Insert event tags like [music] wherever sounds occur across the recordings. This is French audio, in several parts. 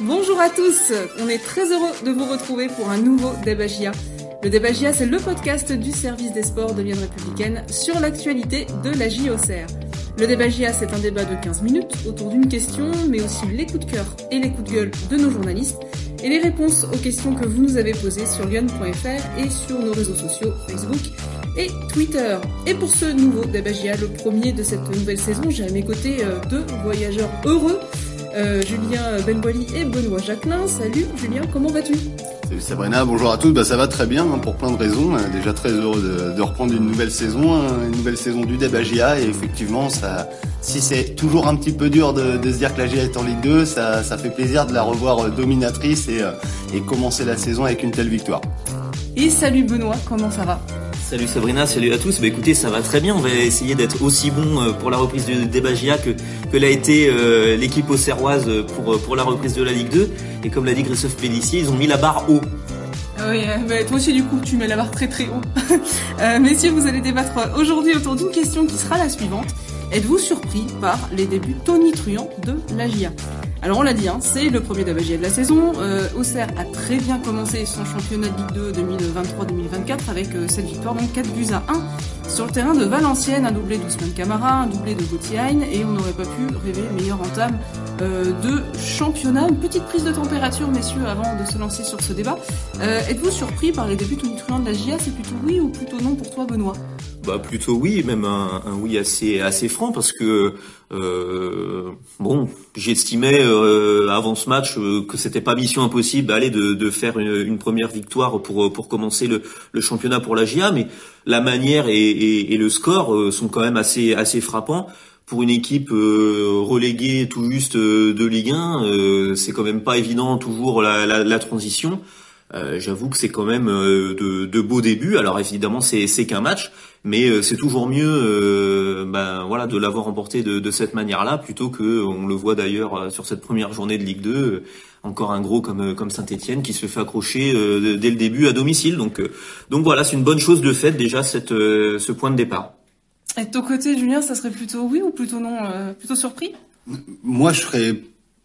Bonjour à tous, on est très heureux de vous retrouver pour un nouveau Débagia. Le Débagia, c'est le podcast du service des sports de Lyon Républicaine sur l'actualité de la JOCR. Le Débagia, c'est un débat de 15 minutes autour d'une question, mais aussi les coups de cœur et les coups de gueule de nos journalistes et les réponses aux questions que vous nous avez posées sur lyon.fr et sur nos réseaux sociaux Facebook et Twitter. Et pour ce nouveau Débagia, le premier de cette nouvelle saison, j'ai à mes côtés euh, deux voyageurs heureux euh, Julien Benboili et Benoît Jacquelin. Salut Julien, comment vas-tu? Salut Sabrina, bonjour à tous. Bah, ça va très bien hein, pour plein de raisons. Euh, déjà très heureux de, reprendre une nouvelle saison, hein, une nouvelle saison du Débagia. Et effectivement, ça, si c'est toujours un petit peu dur de, se dire que la GIA est en Ligue 2, ça, fait plaisir de la revoir euh, dominatrice et, et commencer la saison avec une telle victoire. Et salut Benoît, comment ça va? Salut Sabrina, salut à tous. Bah écoutez, ça va très bien. On va essayer d'être aussi bon euh, pour la reprise du Débagia que, que l'a été euh, l'équipe auxerroise pour, pour la reprise de la Ligue 2. Et comme l'a dit Christophe Pellissier, ils ont mis la barre haut. Ah oui, euh, bah, toi aussi du coup tu mets la barre très très haut. [laughs] messieurs, vous allez débattre aujourd'hui autour d'une question qui sera la suivante. Êtes-vous surpris par les débuts tonitruants de la GIA? Alors on l'a dit, hein, c'est le premier Dabagia de la saison. Euh, Auxerre a très bien commencé son championnat de Ligue 2 2023-2024 avec euh, cette victoire, donc 4 buts à 1 sur le terrain de Valenciennes, un doublé d'Ousmane Camara, un doublé de Gauthier et on n'aurait pas pu rêver meilleure entame euh, de championnat. Une petite prise de température, messieurs, avant de se lancer sur ce débat. Êtes-vous surpris par les débuts tonitruants de la GIA C'est plutôt oui ou plutôt non pour toi, Benoît? Bah plutôt oui, même un, un, oui assez assez franc parce que euh, bon, j'estimais euh, avant ce match euh, que c'était pas mission impossible d'aller de, de, faire une, première victoire pour pour commencer le, le, championnat pour la GIA, mais la manière et, et, et le score euh, sont quand même assez assez frappants pour une équipe euh, reléguée tout juste de Ligue 1, c'est quand même pas évident toujours la, la, la transition. Euh, j'avoue que c'est quand même euh, de, de, beaux débuts. Alors évidemment, c'est, c'est qu'un match, mais euh, c'est toujours mieux, ben voilà, de l'avoir remporté de, de cette manière-là, plutôt que, on le voit d'ailleurs sur cette première journée de Ligue 2, encore un gros comme comme Saint-Étienne qui se fait accrocher dès le début à domicile. Donc donc voilà, c'est une bonne chose de fait déjà cette ce point de départ. Et de ton côté, Julien, ça serait plutôt oui ou plutôt non, plutôt surpris? Moi, je serais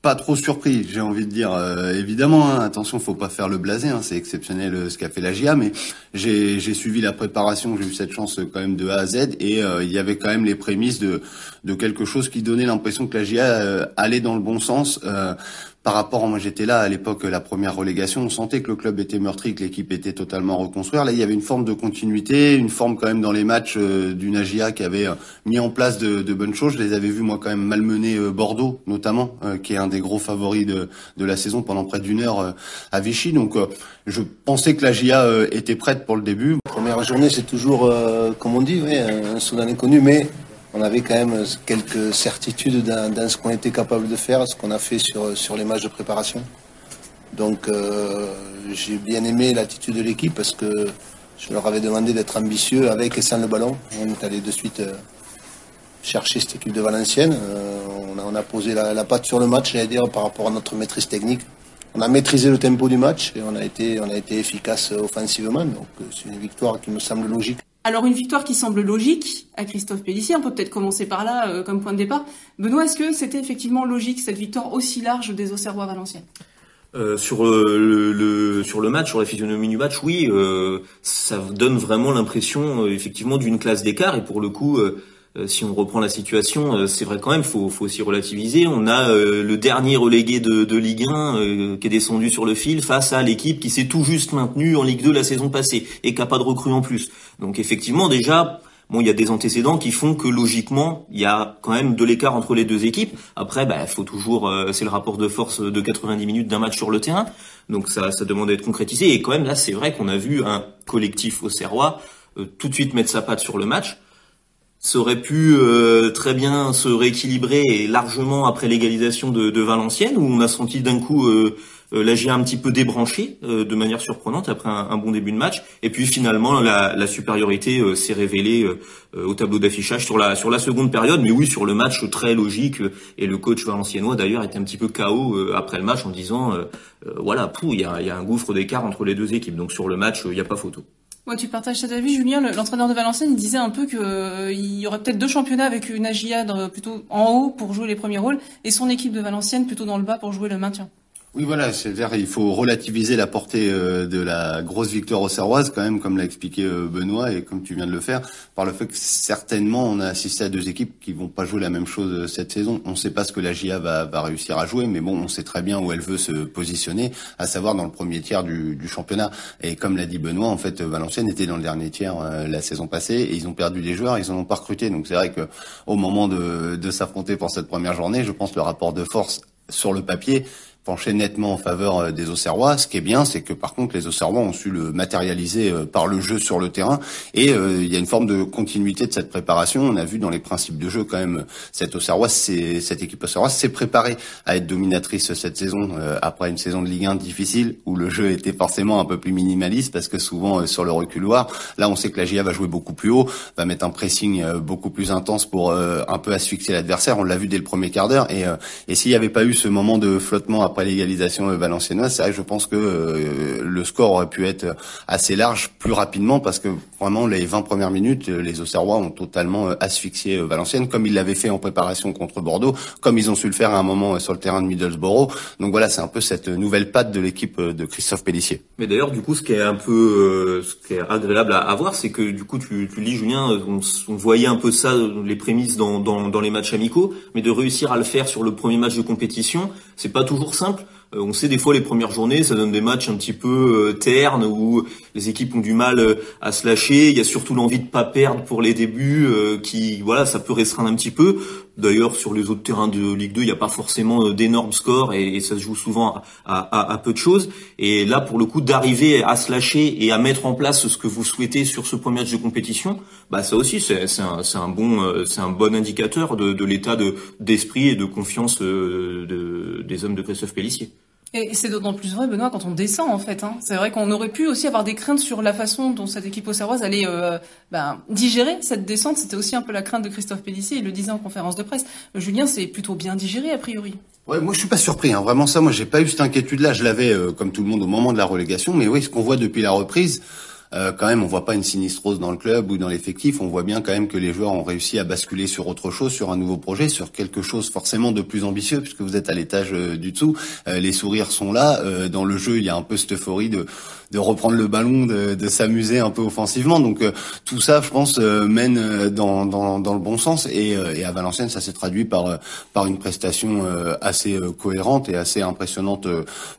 pas trop surpris, j'ai envie de dire. Euh, évidemment, hein, attention, faut pas faire le blasé, hein, c'est exceptionnel euh, ce qu'a fait la GIA, mais j'ai suivi la préparation, j'ai eu cette chance euh, quand même de A à Z, et il y avait quand même les prémices de, de quelque chose qui donnait l'impression que la GIA allait dans le bon sens par rapport, moi j'étais là à l'époque, la première relégation, on sentait que le club était meurtri, que l'équipe était totalement reconstruite. Là, il y avait une forme de continuité, une forme quand même dans les matchs euh, du Nagia qui avait euh, mis en place de, bonnes choses. Je les avais vus moi quand même malmener euh, Bordeaux, notamment, qui est un des gros favoris de, de la saison pendant près d'une heure à Vichy. Donc, je pensais que la GIA était prête pour le début. première journée, c'est toujours, comme on dit, un Soudan inconnu, mais on avait quand même quelques certitudes dans, ce qu'on était capable de faire, ce qu'on a fait sur, sur les matchs de préparation. Donc euh, j'ai bien aimé l'attitude de l'équipe parce que je leur avais demandé d'être ambitieux avec et sans le ballon. On est allé de suite euh, chercher cette équipe de Valenciennes. Euh, on, a, posé la, patte sur le match, j'allais dire, par rapport à notre maîtrise technique. On a maîtrisé le tempo du match et on a été, on a été efficace offensivement. Donc c'est une victoire qui me semble logique. Alors une victoire qui semble logique à Christophe Pellissier, on peut peut-être commencer par là euh, comme point de départ. Benoît, est-ce que c'était effectivement logique cette victoire aussi large des Auxerrois Valenciennes euh, sur le, sur le match, sur la physionomie du match, oui, euh, ça donne vraiment l'impression effectivement d'une classe d'écart et pour le coup, euh, si on reprend la situation, euh, c'est vrai quand même, faut, faut aussi relativiser. On a euh, le dernier relégué de, de Ligue 1 qui est descendu sur le fil face à l'équipe qui s'est tout juste maintenue en Ligue 2 la saison passée et qui a pas de recrue en plus. Donc effectivement, déjà, bon, il y a des antécédents qui font que logiquement, il y a quand même de l'écart entre les deux équipes. Après, bah, faut toujours, c'est le rapport de force de 90 minutes d'un match sur le terrain. Donc ça, ça demande d'être concrétisé. Et quand même là, c'est vrai qu'on a vu un collectif au Serrois tout de suite mettre sa patte sur le match ça aurait pu euh, très bien se rééquilibrer largement après l'égalisation de, Valenciennes où on a senti d'un coup euh, euh la GIA un petit peu débranchée euh, de manière surprenante après un, bon début de match. Et puis finalement la, supériorité s'est révélée au tableau d'affichage sur la sur la seconde période. Mais oui sur le match très logique et le coach valenciennois d'ailleurs était un petit peu chaos après le match en disant voilà il y a, y a un gouffre d'écart entre les deux équipes. Donc sur le match il n'y a pas photo. Ouais, tu partages cet avis, Julien. L'entraîneur de Valenciennes disait un peu qu'il euh, y aurait peut-être deux championnats avec une AGIA plutôt en haut pour jouer les premiers rôles et son équipe de Valenciennes plutôt dans le bas pour jouer le maintien. Oui, voilà, c'est-à-dire il faut relativiser la portée euh, de la grosse victoire au Serroise, quand même, comme l'a expliqué euh, Benoît et comme tu viens de le faire, par le fait que certainement on a assisté à deux équipes qui vont pas jouer la même chose euh, cette saison. On ne sait pas ce que la GIA va, va, réussir à jouer, mais bon, on sait très bien où elle veut se positionner, à savoir dans le premier tiers du, du championnat. Et comme l'a dit Benoît, en fait, Valenciennes était dans le dernier tiers la saison passée et ils ont perdu des joueurs, ils en ont pas recruté. Donc c'est vrai que au moment de, de s'affronter pour cette première journée, je pense que le rapport de force sur le papier penché nettement en faveur euh, des Auxerrois. Ce qui est bien, c'est que par contre, les Auxerrois ont su le matérialiser euh, par le jeu sur le terrain. Et euh, il y a une forme de continuité de cette préparation. On a vu dans les principes de jeu quand même cette Auxerrois, cette équipe Auxerrois s'est préparée à être dominatrice cette saison après une saison de Ligue 1 difficile où le jeu était forcément un peu plus minimaliste parce que souvent sur le reculoir, là on sait que la GIA va jouer beaucoup plus haut, va mettre un pressing beaucoup plus intense pour un peu asphyxier l'adversaire. On l'a vu dès le premier quart d'heure. Et, et s'il n'y avait pas eu ce moment de flottement après l'égalisation valenciennoise, c'est vrai que je pense que euh, le score aurait pu être assez large plus rapidement parce que vraiment les 20 premières minutes, les Auxerrois ont totalement euh, asphyxié euh, Valenciennes comme ils l'avaient fait en préparation contre Bordeaux, comme ils ont su le faire à un moment sur le terrain de Middlesbrough. Donc voilà, c'est un peu cette nouvelle patte de l'équipe de Christophe Pellissier. Mais d'ailleurs, du coup, ce qui est un peu, ce qui est agréable à, voir, c'est que du coup, tu, tu lis Julien, on, on, voyait un peu ça, les prémices dans, dans, dans les matchs amicaux, mais de réussir à le faire sur le premier match de compétition, c'est pas toujours simple. Euh, on sait des fois les premières journées, ça donne des matchs un petit peu euh, ternes où les équipes ont du mal euh, à se lâcher. Il y a surtout l'envie de pas perdre pour les débuts, qui voilà, ça peut restreindre un petit peu. D'ailleurs, sur les autres terrains de Ligue 2, il n'y a pas forcément d'énormes scores et, ça se joue souvent à, à, peu de choses. Et là, pour le coup, d'arriver à se lâcher et à mettre en place ce que vous souhaitez sur ce premier match de compétition, bah ça aussi, c'est un, un, bon, c'est un bon indicateur de, de l'état d'esprit et de confiance de, des hommes de Christophe Pellissier. Et c'est d'autant plus vrai, Benoît, quand on descend, en fait. Hein. C'est vrai qu'on aurait pu aussi avoir des craintes sur la façon dont cette équipe auxerroise allait euh, ben, digérer cette descente. C'était aussi un peu la crainte de Christophe Pellissier, il le disait en conférence de presse. Euh, Julien, c'est plutôt bien digéré, a priori. Ouais, moi je suis pas surpris. Hein. Vraiment ça, moi j'ai pas eu cette inquiétude-là. Je l'avais, euh, comme tout le monde, au moment de la relégation. Mais oui, ce qu'on voit depuis la reprise, euh, quand même, on voit pas une sinistrose dans le club ou dans l'effectif. On voit bien quand même que les joueurs ont réussi à basculer sur autre chose, sur un nouveau projet, sur quelque chose forcément de plus ambitieux, puisque vous êtes à l'étage euh, du dessous. Euh, les sourires sont là. dans le jeu, il y a un peu cette euphorie de de reprendre le ballon, de, de s'amuser un peu offensivement. Donc tout ça, je pense, mène dans, dans, dans, le bon sens. Et, et à Valenciennes, ça s'est traduit par par une prestation assez cohérente et assez impressionnante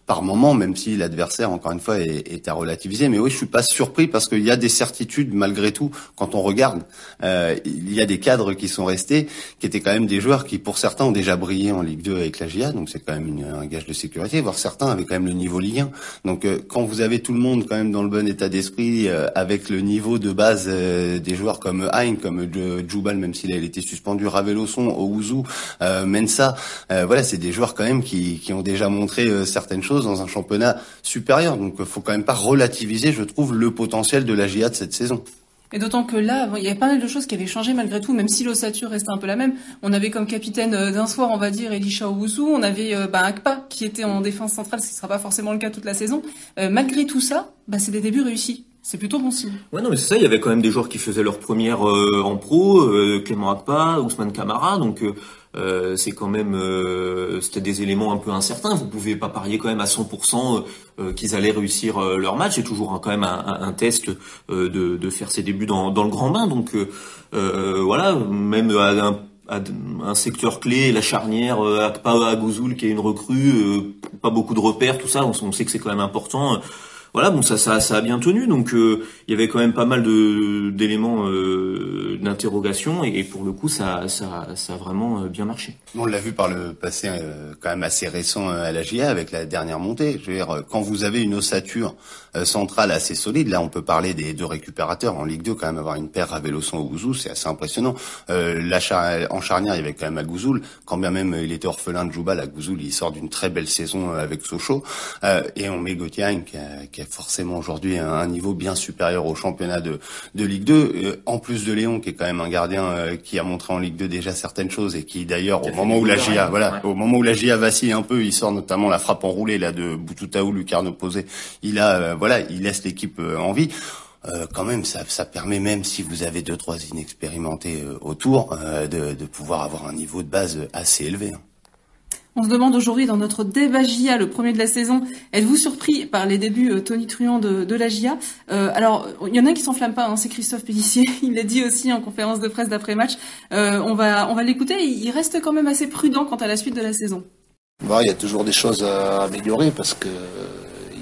par moment, même si l'adversaire, encore une fois, est, est à relativiser. Mais oui, je suis pas surpris parce qu'il y a des certitudes malgré tout quand on regarde. Euh, il y a des cadres qui sont restés, qui étaient quand même des joueurs qui, pour certains, ont déjà brillé en Ligue 2 avec la GIA, donc c'est quand même une, un gage de sécurité. Voire certains avaient quand même le niveau Ligue 1. Donc euh, quand vous avez tout le monde quand même dans le bon état d'esprit, euh, avec le niveau de base euh, des joueurs comme Hein, comme Djoubal, même s'il a été suspendu, Raveloson, Ouzou, Mensa, voilà, c'est des joueurs quand même qui, qui ont déjà montré certaines choses dans un championnat supérieur. Donc faut quand même pas relativiser, je trouve, le potentiel potentiel de la GIA de cette saison. Et d'autant que là, il y avait pas mal de choses qui avaient changé malgré tout, même si l'ossature restait un peu la même. On avait comme capitaine euh, d'un soir, on va dire, Elisha Owusu. On avait euh, bah, Akpa qui était en défense centrale, ce qui ne sera pas forcément le cas toute la saison. Euh, malgré tout ça, bah, c'est des débuts réussis. C'est plutôt bon signe. Ouais, non, mais c'est ça. Il y avait quand même des joueurs qui faisaient leur première en pro, Clément Akpa, Ousmane Camara. Donc euh, c'est quand même euh, c'était des éléments un peu incertains. Vous pouvez pas parier quand même à 100% euh, qu'ils allaient réussir leur match. C'est toujours quand même un, test de, de, faire ses débuts dans, dans le grand bain. Donc voilà, même à un, secteur clé, la charnière, Akpa Agouzoul qui est une recrue, pas beaucoup de repères, tout ça. On, on sait que c'est quand même important voilà, bon, ça, ça, ça a bien tenu. Donc, euh, il y avait quand même pas mal de d'éléments euh, d'interrogation, et, pour le coup, ça, ça, ça a vraiment euh, bien marché. On l'a vu par le passé, euh, quand même assez récent à la GIA avec la dernière montée. Je veux dire, quand vous avez une ossature centrale assez solide, là, on peut parler des deux récupérateurs en Ligue 2, quand même avoir une paire à Véloson ou Gouzou, c'est assez impressionnant. la en charnière, il y avait quand même Agouzoul, quand bien même il était orphelin de Joubal, Agouzoul, il sort d'une très belle saison avec Sochaux, et on met Gauthier qui forcément aujourd'hui un, niveau bien supérieur au championnat de, de Ligue 2. Euh, en plus de Léon, qui est quand même un gardien euh, qui a montré en Ligue 2 déjà certaines choses et qui d'ailleurs au moment où la GIA, voilà, au moment où la GIA vacille un peu, il sort notamment la frappe enroulée là de Boututaou, Lucarno posé. Il a, euh, voilà, il laisse l'équipe en vie. quand même, ça, ça, permet même si vous avez deux trois inexpérimentés autour de, de, pouvoir avoir un niveau de base assez élevé. Hein. On se demande aujourd'hui dans notre débat GIA, le premier de la saison, êtes-vous surpris par les débuts euh, Tony Truant de, de la GIA euh, Alors, il y en a un qui s'enflamme pas, hein, c'est Christophe Pellissier. [laughs] Il l'a dit aussi en conférence de presse d'après-match. Euh, on va, on va l'écouter. Il reste quand même assez prudent quant à la suite de la saison. Bah, il y a toujours des choses à améliorer parce que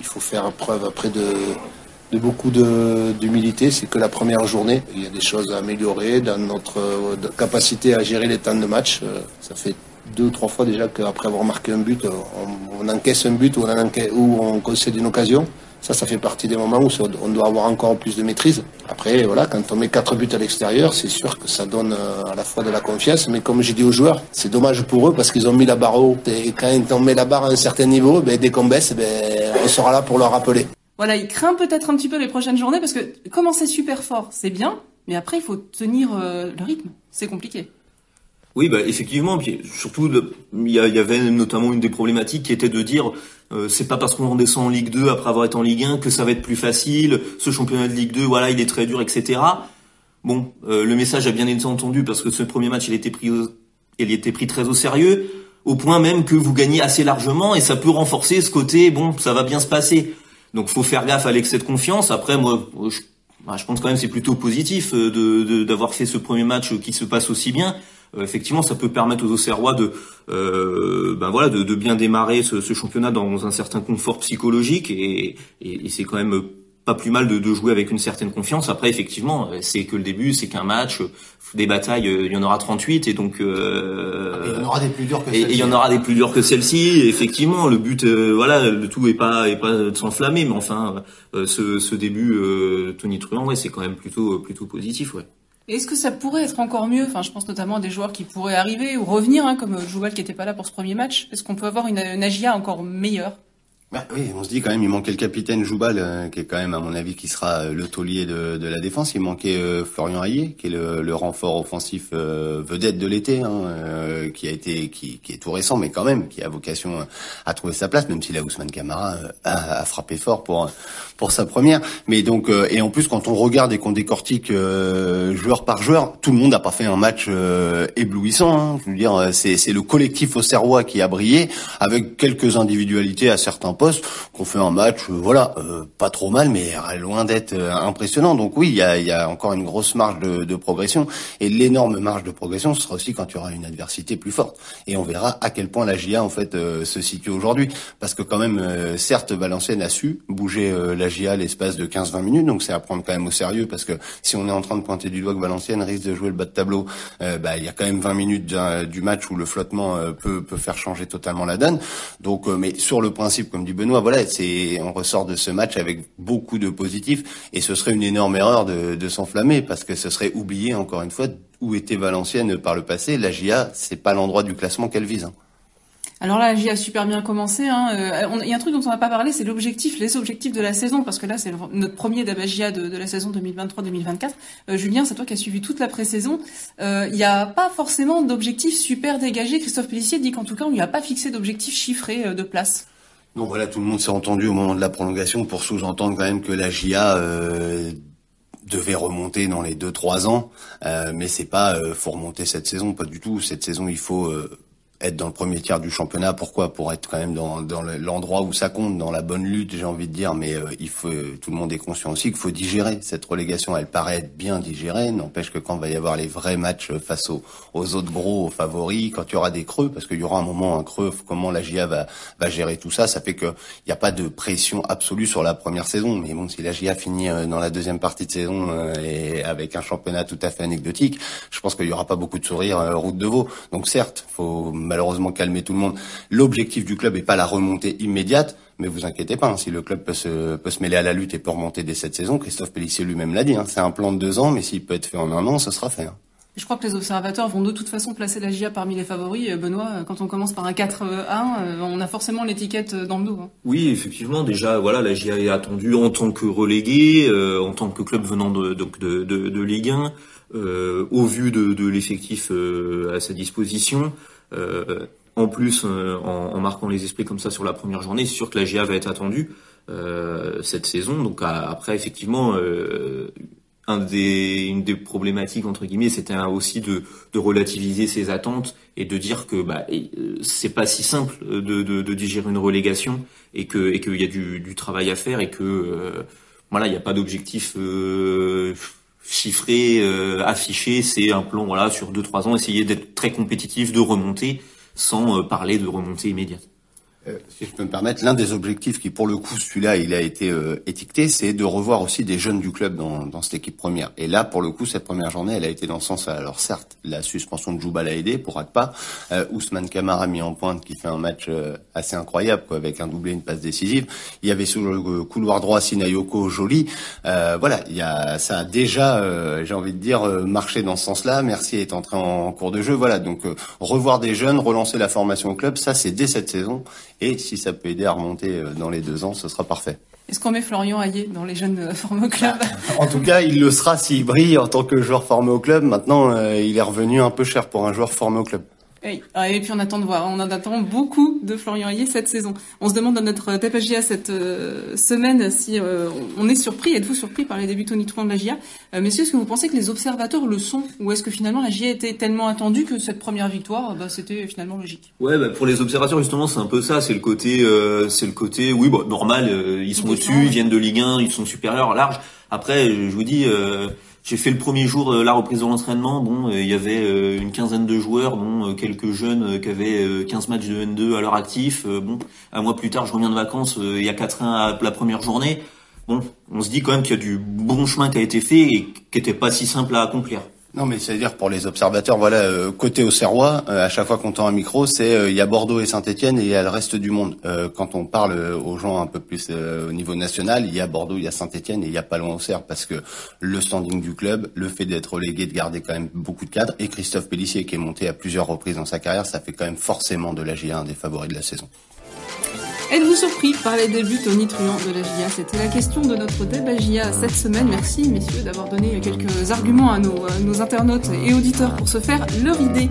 faut faire preuve après de, beaucoup d'humilité. C'est que la première journée. Il y a des choses à améliorer dans notre capacité à gérer les temps de match. Ça fait deux ou trois fois déjà qu'après avoir marqué un but, on, encaisse un but ou on, ou on concède une occasion. Ça, ça fait partie des moments où on doit avoir encore plus de maîtrise. Après, voilà, quand on met quatre buts à l'extérieur, c'est sûr que ça donne euh, à la fois de la confiance, mais comme j'ai dit aux joueurs, c'est dommage pour eux parce qu'ils ont mis la barre haut. Et quand on met la barre à un certain niveau, ben, dès qu'on baisse, ben, on sera là pour leur rappeler. Voilà, il craint peut-être un petit peu les prochaines journées parce que commencer super fort, c'est bien, mais après, il faut tenir euh, le rythme. C'est compliqué. Oui, bah effectivement, puis surtout il y, avait notamment une des problématiques qui était de dire euh, c'est pas parce qu'on redescend en Ligue 2 après avoir été en Ligue 1 que ça va être plus facile. Ce championnat de Ligue 2, voilà, il est très dur, etc. Bon, euh, le message a bien été entendu parce que ce premier match, il était pris, il était pris très au sérieux, au point même que vous gagnez assez largement et ça peut renforcer ce côté bon, ça va bien se passer. Donc faut faire gaffe à l'excès de confiance. Après, moi, je, bah, je pense quand même c'est plutôt positif euh, de d'avoir fait ce premier match qui se passe aussi bien. Euh, effectivement, ça peut permettre aux Auxerrois de, euh, ben voilà, de, bien démarrer ce, championnat dans un certain confort psychologique et, c'est quand même pas plus mal de, jouer avec une certaine confiance. Après, effectivement, c'est que le début, c'est qu'un match, des batailles, il y en aura 38 et donc euh, il y en aura des plus dures que celle-ci. Et il y en aura des plus dures que celle-ci. Effectivement, le but, voilà, le tout est pas est pas de s'enflammer, mais enfin, ce, ce début, Tony Truant, ouais, c'est quand même plutôt plutôt positif, ouais. Est-ce que ça pourrait être encore mieux Enfin, je pense notamment à des joueurs qui pourraient arriver ou revenir, hein, comme Jouval qui n'était pas là pour ce premier match. Est-ce qu'on peut avoir une, une AGIA encore meilleure? Bah, oui, on se dit quand même, il manquait le capitaine Joubal, euh, qui est quand même, à mon avis, qui sera euh, le taulier de, de, la défense. Il manquait euh, Florian Hayé, qui est le, le renfort offensif vedette de l'été, hein, qui a été, qui, qui, est tout récent, mais quand même, qui a vocation à trouver sa place, même si la Ousmane Camara a, a, frappé fort pour pour sa première. Mais donc, et en plus, quand on regarde et qu'on décortique joueur par joueur, tout le monde n'a pas fait un match éblouissant. Hein. Je veux dire, c'est le collectif au Serrois qui a brillé, avec quelques individualités à certains poste, qu'on fait un match, euh, voilà, euh, pas trop mal, mais loin d'être euh, impressionnant. Donc oui, il y a, y a, encore une grosse marge de, de progression, et l'énorme marge de progression, sera aussi quand il y aura une adversité plus forte. Et on verra à quel point la GIA en fait se situe aujourd'hui, parce que quand même, certes, Valenciennes a su bouger la GIA l'espace de 15-20 minutes, donc c'est à prendre quand même au sérieux, parce que si on est en train de pointer du doigt que Valenciennes risque de jouer le bas de tableau, bah, il y a quand même 20 minutes du match où le flottement peut, peut faire changer totalement la donne. Donc, mais sur le principe, comme Benoît, voilà, on ressort de ce match avec beaucoup de positifs et ce serait une énorme erreur de, s'enflammer parce que ce serait oublier encore une fois où était Valenciennes par le passé. La GIA, c'est pas l'endroit du classement qu'elle vise. Hein. Alors là, la GIA a super bien commencé. Hein. Euh, il y a un truc dont on n'a pas parlé, c'est l'objectif, les objectifs de la saison, parce que là, c'est notre premier d'Abagia de, de la saison 2023-2024. Euh, Julien, c'est toi qui as suivi toute la pré-saison. Euh, il n'y a pas forcément d'objectifs super dégagés. Christophe Pellissier dit qu'en tout cas, on n'y a pas fixé d'objectifs chiffrés de place. Donc voilà, tout le monde s'est entendu au moment de la prolongation pour sous-entendre quand même que la GIA euh, devait remonter dans les deux trois ans, euh, mais c'est pas euh, faut remonter cette saison, pas du tout. Cette saison, il faut euh, être dans le premier tiers du championnat. Pourquoi? Pour être quand même dans, dans l'endroit où ça compte, dans la bonne lutte, j'ai envie de dire. Mais euh, il faut, tout le monde est conscient aussi qu'il faut digérer cette relégation. Elle paraît être bien digérée. N'empêche que quand il va y avoir les vrais matchs face aux, aux autres gros aux favoris, quand il y aura des creux, parce qu'il y aura un moment un creux, comment la GIA va, va gérer tout ça, ça fait qu'il n'y a pas de pression absolue sur la première saison. Mais bon, si la GIA finit euh, dans la deuxième partie de saison euh, et avec un championnat tout à fait anecdotique, je pense qu'il y aura pas beaucoup de sourires route de veau. Donc certes, faut malheureusement calmer tout le monde. L'objectif du club n'est pas la remontée immédiate, mais vous inquiétez pas, hein, si le club peut se, peut se mêler à la lutte et peut remonter dès cette saison, Christophe Pellissier lui-même l'a dit, hein, c'est un plan de deux ans, mais s'il peut être fait en un an, ce sera fait. Hein. Je crois que les observateurs vont de toute façon placer la GIA parmi les favoris. Euh, Benoît, euh, quand on commence par un 4-1, euh, on a forcément l'étiquette dans le dos. Oui, effectivement, déjà, voilà, la GIA est attendue en tant que relégué, en tant que club venant de, de, de, de Ligue 1, au vu de, de l'effectif à sa disposition. En plus, euh, en, marquant les esprits comme ça sur la première journée, c'est sûr que la GA va être attendue euh, cette saison. Donc après, effectivement, euh, un des, une des problématiques entre guillemets, c'était aussi de, de relativiser ses attentes et de dire que bah, c'est pas si simple de, de, de, digérer une relégation et que et qu'il y a du, du, travail à faire et que voilà, il n'y a pas d'objectif euh, chiffré, euh, affiché. C'est un plan voilà sur deux trois ans, essayer d'être très compétitif, de remonter, sans euh, parler de remontée immédiate. Euh, si je peux me permettre, l'un des objectifs qui, pour le coup, celui-là, il a été euh, étiqueté, c'est de revoir aussi des jeunes du club dans, dans, cette équipe première. Et là, pour le coup, cette première journée, elle a été dans ce sens. Alors certes, la suspension de Jouba l'a aidé pour Akpa. Euh, Ousmane Kamara mis en pointe, qui fait un match euh, assez incroyable, quoi, avec un doublé, une passe décisive. Il y avait sur le couloir droit Sinayoko Joli. voilà, il y a, ça a déjà, j'ai envie de dire, marché dans ce sens-là. Merci est entré en cours de jeu. Voilà, donc revoir des jeunes, relancer la formation au club, ça c'est dès cette saison. Et si ça peut aider à remonter euh, dans les deux ans, ce sera parfait. Est-ce qu'on met Florian Hayé dans les jeunes euh, formés au club? En tout cas, il le sera s'il brille en tant que joueur formé au club. Maintenant, euh, il est revenu un peu cher pour un joueur formé au club. Ah, et puis on attend de voir, on en attend beaucoup de Florian Hayé cette saison. On se demande dans notre TPGA cette euh, semaine si euh, on est surpris, êtes-vous surpris par les débuts tonitruants de la GIA euh, Messieurs, est-ce que vous pensez que les observateurs le sont? Ou est-ce que finalement la GIA était tellement attendue que cette première victoire, bah, c'était finalement logique? Ouais, bah, pour les observateurs justement c'est un peu ça, c'est le côté, c'est le côté, oui, bon, normal, ils sont au-dessus, ils viennent de Ligue 1, ils sont supérieurs, large. Après, je vous dis... J'ai fait le premier jour de la reprise de l'entraînement. Bon, euh, il y avait euh, une quinzaine de joueurs, bon, euh, quelques jeunes qui avaient 15 matchs de N2 à leur actif. Bon, un mois plus tard, je reviens de vacances. Il y a 4 ans à la première journée. Bon, on se dit quand même qu'il y a du bon chemin qui a été fait et qui n'était pas si simple à accomplir. Non, mais c'est-à-dire pour les observateurs, voilà, euh, côté au Serrois, euh, à chaque fois qu'on tend un micro, c'est euh, il y a Bordeaux et Saint-Étienne et il y a le reste du monde. quand on parle aux gens un peu plus au niveau national, il y a Bordeaux, il y a Saint-Étienne et il y a pas loin au Serre parce que le standing du club, le fait d'être relégué, de garder quand même beaucoup de cadres et Christophe Pellissier qui est monté à plusieurs reprises dans sa carrière, ça fait quand même forcément de la GIA un des favoris de la saison. Êtes-vous surpris par les débuts tonitruants de la GIA C'était la question de notre débat GIA cette semaine. Merci messieurs d'avoir donné quelques arguments à nos, à nos internautes et auditeurs pour se faire leur idée.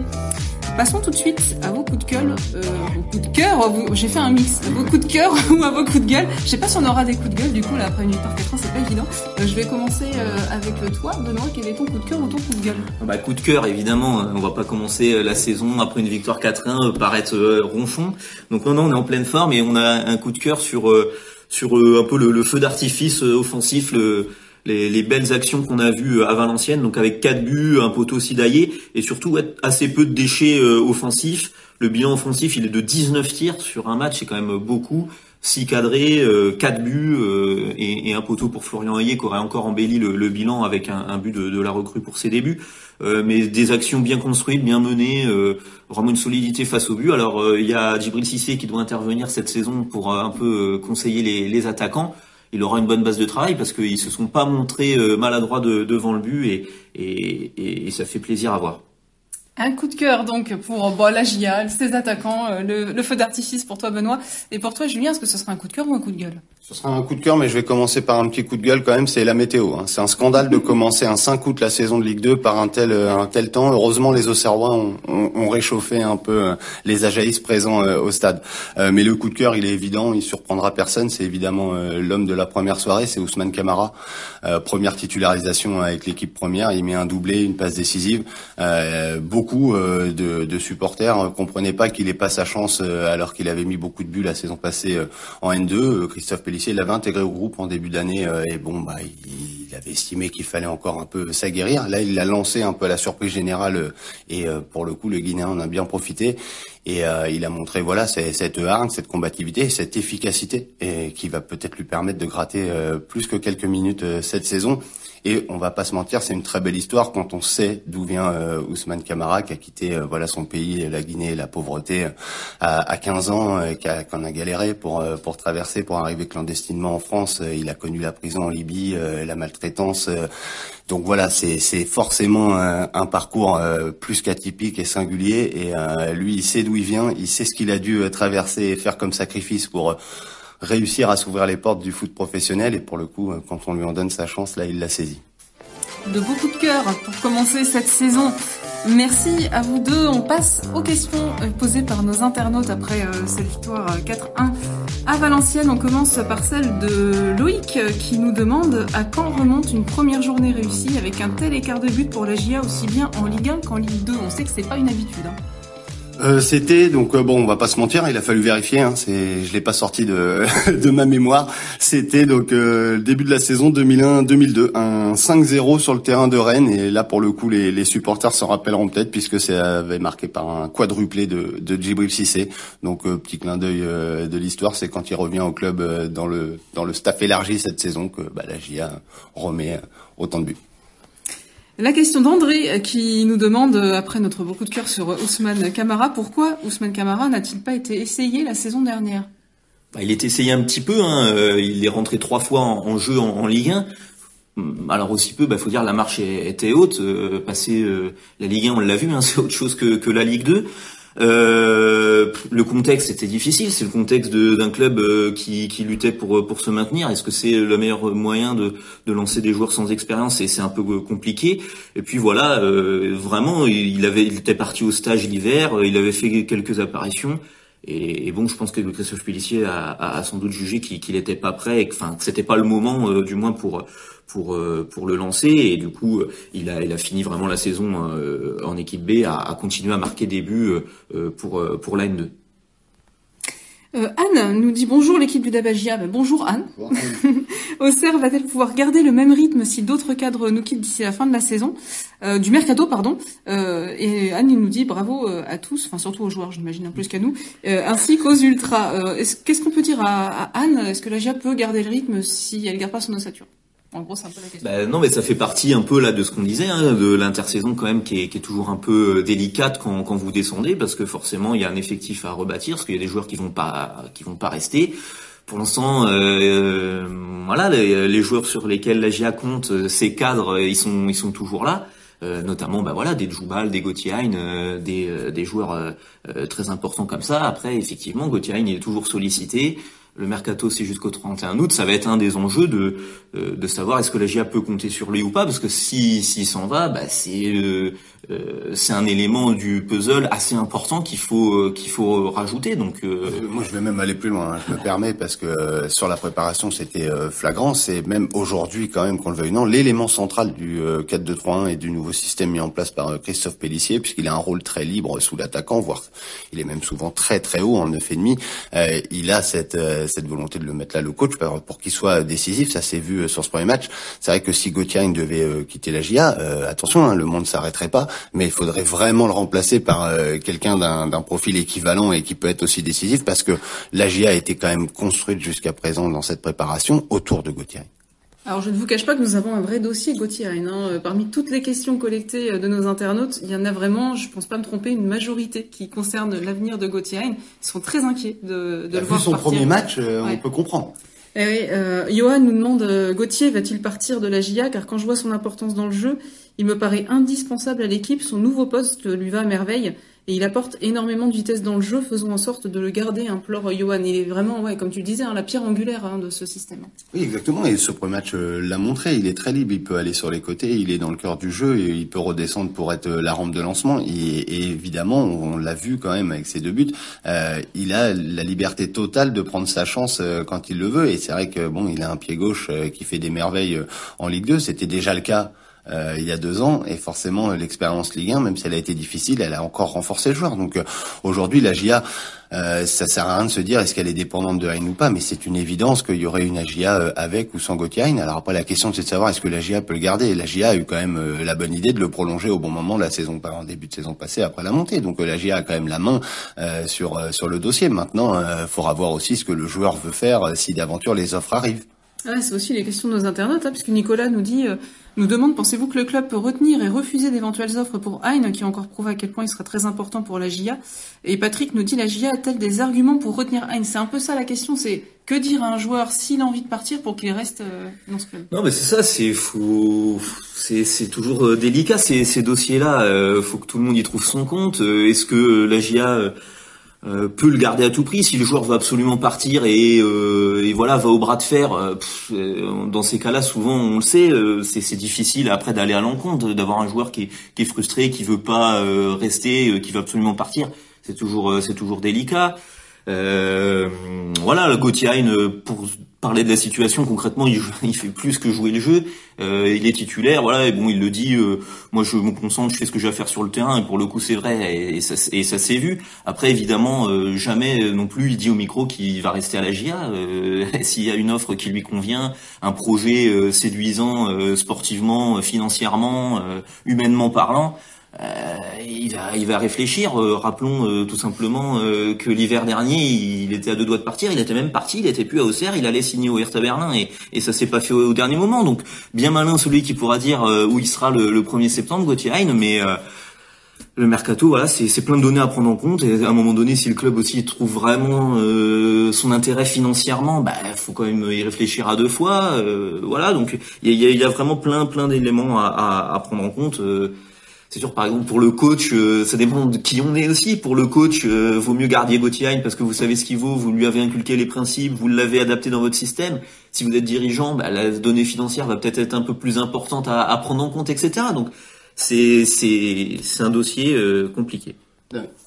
Passons tout de suite à vos coups de gueule, euh, vos coups de cœur. J'ai fait un mix, à vos coups de cœur [laughs] ou à vos coups de gueule. Je sais pas si on aura des coups de gueule du coup là après une victoire 4 ans, c'est pas évident. Euh, je vais commencer euh, avec toi, Benoît. Quel est ton coup de cœur ou ton coup de gueule? Bah coup de cœur évidemment. Hein. On va pas commencer euh, la saison après une victoire 4-1 par être ronchon. Donc non non, on est en pleine forme et on a un coup de cœur sur sur un peu le, le feu d'artifice offensif. Le, les, belles actions qu'on a vues euh, à Valenciennes, donc avec quatre buts, un poteau sidaillé, et surtout assez peu de déchets euh, offensifs. Le bilan offensif, il est de 19 tirs sur un match, c'est quand même beaucoup. 6 cadrés, 4 euh, buts et, un poteau pour Florian Hayé qui aurait encore embelli le, bilan avec un, but de, la recrue pour ses débuts. mais des actions bien construites, bien menées, vraiment une solidité face au but. Alors il y a Djibril Cissé qui doit intervenir cette saison pour un peu conseiller les, les attaquants il aura une bonne base de travail parce qu'ils se sont pas montrés euh, maladroits devant le but et, ça fait plaisir à voir. Un coup de cœur donc pour bon, la GIA, ses attaquants, euh, le, feu d'artifice pour toi Benoît. Et pour toi Julien, est-ce que ce sera un coup de cœur ou un coup de gueule? Ce sera un coup de cœur, mais je vais commencer par un petit coup de gueule quand même, c'est la météo. Hein. C'est un scandale de commencer un 5 août la saison de Ligue 2 par un tel euh, un tel temps. Heureusement, les Auxerrois ont, ont, réchauffé un peu euh, les Ajaïs présents euh, au stade. mais le coup de cœur, il est évident, il surprendra personne. C'est évidemment l'homme de la première soirée, c'est Ousmane Camara. première titularisation avec l'équipe première, il met un doublé, une passe décisive. beaucoup de, de, supporters comprenaient pas qu'il ait pas sa chance alors qu'il avait mis beaucoup de buts la saison passée en N2. Christophe il l'avait intégré au groupe en début d'année euh, et bon, bah, il, avait estimé qu'il fallait encore un peu s'aguerrir. Là, il l'a lancé un peu à la surprise générale euh, et euh, pour le coup, le Guinéen en a bien profité et il a montré voilà cette hargne, cette combativité, cette efficacité et qui va peut-être lui permettre de gratter plus que quelques minutes cette saison. Et on va pas se mentir, c'est une très belle histoire quand on sait d'où vient euh, Ousmane Camara, qui a quitté euh, voilà son pays, la Guinée, la pauvreté, euh, à, à, 15 ans, et qui a, a, galéré pour pour traverser, pour arriver clandestinement en France. il a connu la prison en Libye, la maltraitance. Donc voilà, c'est forcément un, parcours plus qu'atypique et singulier. Et lui, il sait d'où il vient, il sait ce qu'il a dû traverser et faire comme sacrifice pour réussir à s'ouvrir les portes du foot professionnel. Et pour le coup, euh, quand on lui en donne sa chance, là, il l'a saisi. De beaucoup de cœur pour commencer cette saison. Merci à vous deux. On passe aux questions euh, posées par nos internautes après euh, cette victoire 4-1 à Valenciennes. On commence par celle de Loïc qui nous demande à quand remonte une première journée réussie avec un tel écart de but pour la GIA aussi bien en Ligue 1 qu'en Ligue 2. On sait que c'est pas une habitude. Hein. Euh, c'était donc euh, bon, on va pas se mentir, il a fallu vérifier. Hein, c'est, je l'ai pas sorti de [laughs] ma mémoire. C'était donc euh, le début de la saison 2001-2002, un 5-0 sur le terrain de Rennes. Et là, pour le coup, les, supporters s'en rappelleront peut-être puisque ça avait marqué par un quadruplé de de Djibril Cissé. Donc petit clin d'œil de l'histoire, c'est quand il revient au club dans le dans le staff élargi cette saison que bah, la GIA remet autant de buts. La question d'André euh, qui nous demande, euh, après notre beaucoup de cœur sur euh, Ousmane Camara, pourquoi Ousmane Camara n'a-t-il pas été essayé la saison dernière? Bah, Il est essayé un petit peu, hein. il est rentré trois fois en, jeu en, Ligue 1. Hum, alors aussi peu, bah faut dire la marche était haute. passer la Ligue 1, on l'a vu, hein, [laughs] c'est autre chose que, que la Ligue 2. Euh, le contexte était difficile, c'est le contexte d'un club euh, qui, luttait pour pour se maintenir. Est-ce que c'est le meilleur moyen de, lancer des joueurs sans expérience? Et c'est un peu compliqué. Et puis voilà, euh, vraiment, il il était parti au stage l'hiver, il avait fait quelques apparitions. Et, bon, je pense que Christophe Pellissier a, a, sans doute jugé qu'il n'était pas prêt, et que, enfin, que c'était pas le moment, du moins pour pour euh, pour le lancer et du coup il a il a fini vraiment la saison euh, en équipe B à, à continuer à marquer des buts euh, pour pour la N2. Euh, Anne nous dit bonjour l'équipe du Dabagia. Ben, bonjour Anne. Auxerre [laughs] va-t-elle pouvoir garder le même rythme si d'autres cadres nous quittent d'ici la fin de la saison? Euh, du mercato pardon euh, Et Anne il nous dit bravo à tous, enfin surtout aux joueurs j'imagine un plus qu'à nous, ainsi qu'aux ultras. Qu'est-ce qu'on peut dire à, à Anne? Est-ce que la GIA peut garder le rythme si elle garde pas son ossature? En gros, c'est un peu la question. Bah, non, mais ça fait partie un peu là de ce qu'on disait, hein, de l'intersaison quand même qui est, qui est, toujours un peu euh, délicate quand, quand vous descendez, parce que forcément il y a un effectif à rebâtir, parce qu'il y a des joueurs qui vont pas qui vont pas rester. Pour l'instant, euh, euh voilà, les, les, joueurs sur lesquels la GIA compte, euh, ces cadres, ils sont ils sont toujours là. Euh, notamment bah voilà des Djoubal, des Gauthier euh, des, des joueurs très importants comme ça. Après effectivement Gauthier est toujours sollicité le mercato c'est jusqu'au 31 août, ça va être un des enjeux de euh, de savoir est-ce que la GIA peut compter sur lui ou pas parce que si s'il s'en va, bah c'est euh, euh, c'est un élément du puzzle assez important qu'il faut qu'il faut rajouter. Donc moi je vais même aller plus loin, hein, je me permets parce que sur la préparation c'était flagrant, c'est même aujourd'hui quand même qu'on le veuille non l'élément central du 4-2-3-1 et du nouveau système mis en place par Christophe Pellissier puisqu'il a un rôle très libre sous l'attaquant, voire il est même souvent très très haut en 9,5. Euh, il a cette cette volonté de le mettre là, le coach, pour qu'il soit décisif. Ça s'est vu euh, sur ce premier match. C'est vrai que si Gauthier devait euh, quitter la GIA, euh, attention, hein, le monde s'arrêterait pas, mais il faudrait vraiment le remplacer par quelqu'un d'un profil équivalent et qui peut être aussi décisif, parce que la GIA a été quand même construite jusqu'à présent dans cette préparation autour de Gauthier. Alors je ne vous cache pas que nous avons un vrai dossier Gauthier. Hein. Parmi toutes les questions collectées de nos internautes, il y en a vraiment, je pense pas me tromper, une majorité qui concerne l'avenir de Gauthier. Ils sont très inquiets de, de le voir son premier match, euh, on peut comprendre. Eh oui, euh, Johan nous demande euh, Gauthier va-t-il partir de la GIA Car quand je vois son importance dans le jeu, il me paraît indispensable à l'équipe. Son nouveau poste lui va à merveille et il apporte énormément de vitesse dans le jeu, faisant en sorte de le garder, implore Johan. Il est vraiment, ouais, comme tu le disais, hein, la pierre angulaire hein, de ce système. Oui, exactement. Et ce premier match euh, l'a montré. Il est très libre. Il peut aller sur les côtés. Il est dans le cœur du jeu. Et il peut redescendre pour être euh, la rampe de lancement. Et, évidemment, on, l'a vu quand même avec ses deux buts. Euh, il a la liberté totale de prendre sa chance quand il le veut. Et c'est vrai que bon, il a un pied gauche qui fait des merveilles en Ligue 2. C'était déjà le cas euh, il y a deux ans. Et forcément, l'expérience Ligue 1, même si elle a été difficile, elle a encore renforcé le joueur. Donc euh, aujourd'hui, la GIA, euh, ça sert à rien de se dire est-ce qu'elle est dépendante de Hein ou pas, mais c'est une évidence qu'il y aurait une AGIA euh, avec ou sans Gauthier Alors après, la question c'est de savoir est-ce que la GIA peut le garder. La GIA a eu quand même la bonne idée de le prolonger au bon moment la saison, en début de saison passée après la montée. Donc la GIA a quand même la main sur sur le dossier. Maintenant, il faudra voir aussi ce que le joueur veut faire si d'aventure les offres arrivent. Ah, c'est aussi les questions de nos internautes, hein, puisque Nicolas nous dit, euh, nous demande, pensez-vous que le club peut retenir et refuser d'éventuelles offres pour Hein, qui a encore prouvé à quel point il sera très important pour la GIA Et Patrick nous dit, la GIA a-t-elle des arguments pour retenir Hein? C'est un peu ça la question, c'est que dire à un joueur s'il a envie de partir pour qu'il reste euh, dans ce club? Non, mais c'est ça, c'est fou, c'est toujours euh, délicat ces, ces dossiers-là. faut que tout le monde y trouve son compte. Est-ce que la GIA euh, peut le garder à tout prix. Si le joueur veut absolument partir et, euh, voilà va au bras de fer, euh, dans ces cas-là, souvent on le sait, c'est difficile après d'aller à l'encontre, d'avoir un joueur qui est, qui est frustré, qui veut pas rester, qui veut absolument partir. C'est toujours c'est toujours délicat. Euh, voilà, Gauthier pour parler de la situation concrètement, [laughs] il, fait plus que jouer le jeu. Euh, il est titulaire, voilà, et bon, il le dit. Euh, moi, je me concentre, je fais ce que j'ai à faire sur le terrain, et pour le coup, c'est vrai, et, ça, s'est vu. Après, évidemment, euh, jamais non plus, il dit au micro qu'il va rester à la GIA. [laughs] S'il y a une offre qui lui convient, un projet séduisant, sportivement, financièrement, humainement parlant. Euh, il, va, il va réfléchir. Euh, rappelons euh, tout simplement que l'hiver dernier, il était à deux doigts de partir. Il était même parti. Il était plus à Auxerre. Il allait signer au Hertha Berlin et, et ça s'est pas fait au, dernier moment. Donc bien malin celui qui pourra dire où il sera le, 1er septembre, Gauthier Hein, mais le mercato, voilà, c'est plein de données à prendre en compte. Et à un moment donné, si le club aussi trouve vraiment son intérêt financièrement, bah, faut quand même y réfléchir à deux fois. voilà, donc il y a, y a, vraiment plein, plein d'éléments à, à, à, prendre en compte. C'est sûr, par exemple, pour le coach, euh, ça dépend de qui on est aussi. Pour le coach, euh, vaut mieux garder Gauthier parce que vous savez ce qu'il vaut, vous lui avez inculqué les principes, vous l'avez adapté dans votre système. Si vous êtes dirigeant, bah, la donnée financière va peut-être être un peu plus importante à, à prendre en compte, etc. Donc, c'est un dossier euh, compliqué.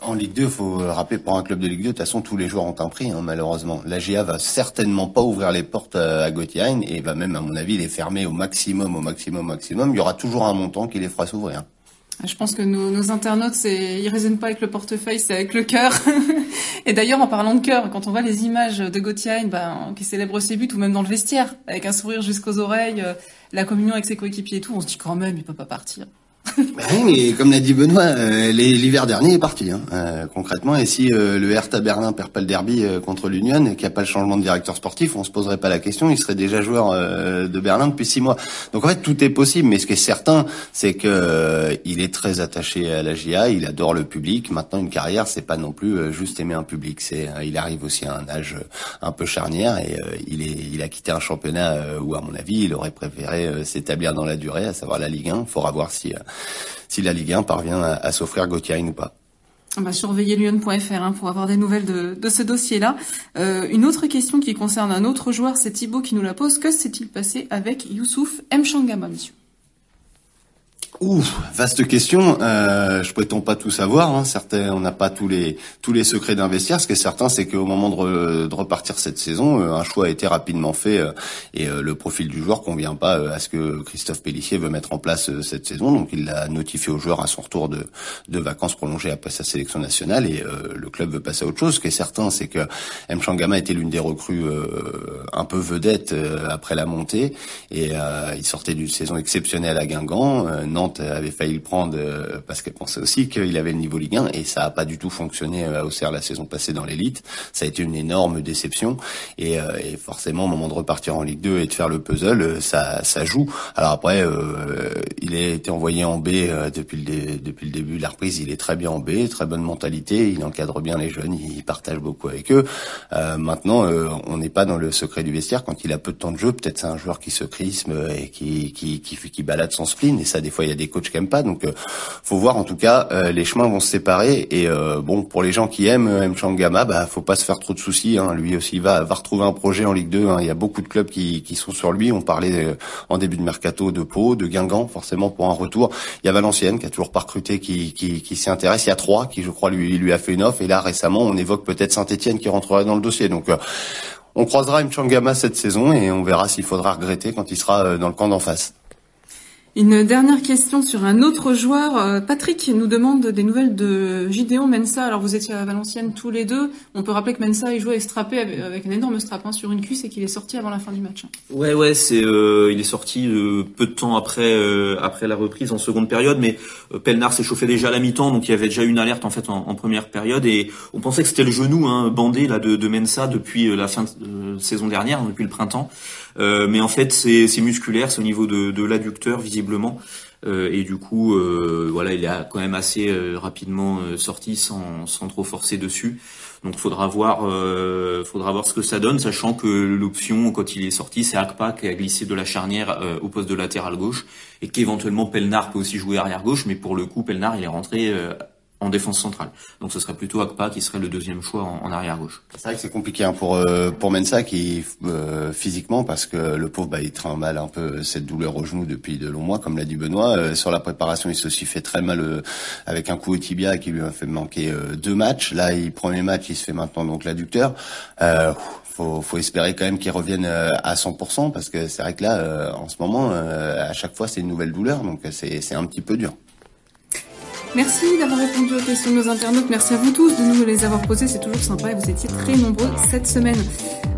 En Ligue 2, il faut rappeler pour un club de Ligue 2, de toute façon, tous les joueurs ont un prix, hein, malheureusement. La GA va certainement pas ouvrir les portes à Gauthier et va même, à mon avis, les fermer au maximum, au maximum, au maximum. Il y aura toujours un montant qui les fera s'ouvrir. Je pense que nos, nos internautes, c'est, ils raisonnent pas avec le portefeuille, c'est avec le cœur. [laughs] et d'ailleurs, en parlant de cœur, quand on voit les images de Gauthier, ben, qui célèbre ses buts, ou même dans le vestiaire, avec un sourire jusqu'aux oreilles, euh, la communion avec ses coéquipiers et tout, on se dit quand même, il peut pas partir. Bah oui, mais comme l'a dit Benoît, euh, l'hiver dernier est parti, hein, euh, concrètement. Et si euh, le Hertha Berlin perd pas le derby contre l'Union et qu'il n'y a pas le changement de directeur sportif, on se poserait pas la question. Il serait déjà joueur de Berlin depuis six mois. Donc en fait, tout est possible. Mais ce qui est certain, c'est que il est très attaché à la GIA. Il adore le public. Maintenant, une carrière, c'est pas non plus juste aimer un public. C'est, il arrive aussi à un âge un peu charnière et il est, il a quitté un championnat où, à mon avis, il aurait préféré s'établir dans la durée, à savoir la Ligue 1. Il faudra voir si si la Ligue 1 parvient à, s'offrir Gauthier ou pas. On va surveiller lyon.fr hein, pour avoir des nouvelles de, de ce dossier-là. Euh, une autre question qui concerne un autre joueur, c'est Thibaut qui nous la pose. Que s'est-il passé avec Youssouf Mchangama, monsieur? Ouh, vaste question. Euh, je prétends pas tout savoir. Hein. Certains, on n'a pas tous les tous les secrets d'investir. Ce qui est certain, c'est qu'au moment de, repartir cette saison, euh, un choix a été rapidement fait euh, et euh, le profil du joueur convient pas à ce que Christophe Pellissier veut mettre en place cette saison. Donc, il l'a notifié au joueur à son retour de, de vacances prolongées après sa sélection nationale et le club veut passer à autre chose. Ce qui est certain, c'est que M. Changama était l'une des recrues un peu vedette après la montée et il sortait d'une saison exceptionnelle à Guingamp. Avait failli le prendre euh, parce qu'elle pensait aussi qu'il avait le niveau Ligue 1 et ça a pas du tout fonctionné euh, à Auxerre la saison passée dans l'élite. Ça a été une énorme déception et, euh, et, forcément au moment de repartir en Ligue 2 et de faire le puzzle, ça, ça joue. Alors après, il a été envoyé en B depuis le depuis le début de la reprise. Il est très bien en B, très bonne mentalité. Il encadre bien les jeunes, il partage beaucoup avec eux. maintenant, on n'est pas dans le secret du vestiaire quand il a peu de temps de jeu. Peut-être c'est un joueur qui se crisme et qui qui, qui, qui balade son spleen et ça des fois il y a des coachs qui aiment pas. Donc, euh, faut voir. En tout cas, euh, les chemins vont se séparer. Et euh, bon, pour les gens qui aiment M. Changama, bah, faut pas se faire trop de soucis. Hein. Lui aussi va va retrouver un projet en Ligue 2. Hein. Il y a beaucoup de clubs qui, qui sont sur lui. On parlait en début de mercato de Pau, de Guingamp, forcément pour un retour. Il y a Valenciennes qui a toujours pas recruté, qui, qui, qui s'y intéresse. Il y a trois qui, je crois, lui lui a fait une offre. Et là, récemment, on évoque peut-être Saint-Etienne qui rentrerait dans le dossier. Donc on croisera Mchangama cette saison et on verra s'il faudra regretter quand il sera dans le camp d'en face. Une dernière question sur un autre joueur. Euh, Patrick nous demande des nouvelles de Gideon Mensa. Alors vous étiez à Valenciennes tous les deux. On peut rappeler que Mensa il jouait strappé avec un énorme strap hein, sur une cuisse et qu'il est sorti avant la fin du match. Ouais ouais c'est euh, il est sorti euh, peu de temps après après la reprise en seconde période, mais Pelnard s'est chauffé déjà à la mi-temps donc il y avait déjà une alerte en fait en, première période et on pensait que c'était le genou hein, bandé là de, de Mensa depuis la fin de saison dernière depuis le printemps. Euh, mais en fait, c'est musculaire, c'est au niveau de, de l'adducteur visiblement. Euh, et du coup, euh, voilà, il a quand même assez rapidement sorti sans, sans trop forcer dessus. Donc, faudra voir, faudra voir ce que ça donne, sachant que l'option quand il est sorti, c'est Akpa qui a glissé de la charnière au poste de latéral gauche et qu'éventuellement Pelnard peut aussi jouer arrière gauche, mais pour le coup, Pelnard il est rentré en défense centrale. Donc ce serait plutôt Akpa qui serait le deuxième choix en, arrière gauche. C'est vrai que c'est compliqué hein, pour euh, pour Mensa qui euh, physiquement parce que le pauvre bah, il traîne mal un peu cette douleur au genou depuis de longs mois comme l'a dit Benoît. Euh, sur la préparation il s'est aussi fait très mal avec un coup au tibia qui lui a fait manquer deux matchs. Là il premier match il se fait maintenant donc l'adducteur. faut, faut espérer quand même qu'il revienne à 100% parce que c'est vrai que là en ce moment à chaque fois c'est une nouvelle douleur donc c'est c'est un petit peu dur. Merci d'avoir répondu aux questions de nos internautes. Merci à vous tous de nous les avoir posées. C'est toujours sympa et vous étiez très nombreux cette semaine.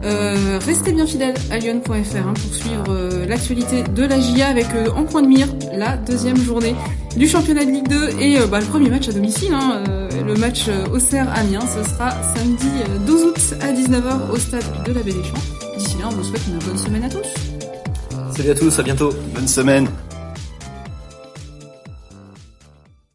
Euh, restez bien fidèles à lyon.fr hein, pour suivre euh, l'actualité de la GIA avec euh, en point de mire la deuxième journée du championnat de Ligue 2 et bah, le premier match à domicile, hein, le match Auxerre-Amiens. Ce sera samedi 12 août à 19h au stade de la Baie des Champs. D'ici là, on vous souhaite une bonne semaine à tous. Salut à tous, à bientôt. Bonne semaine.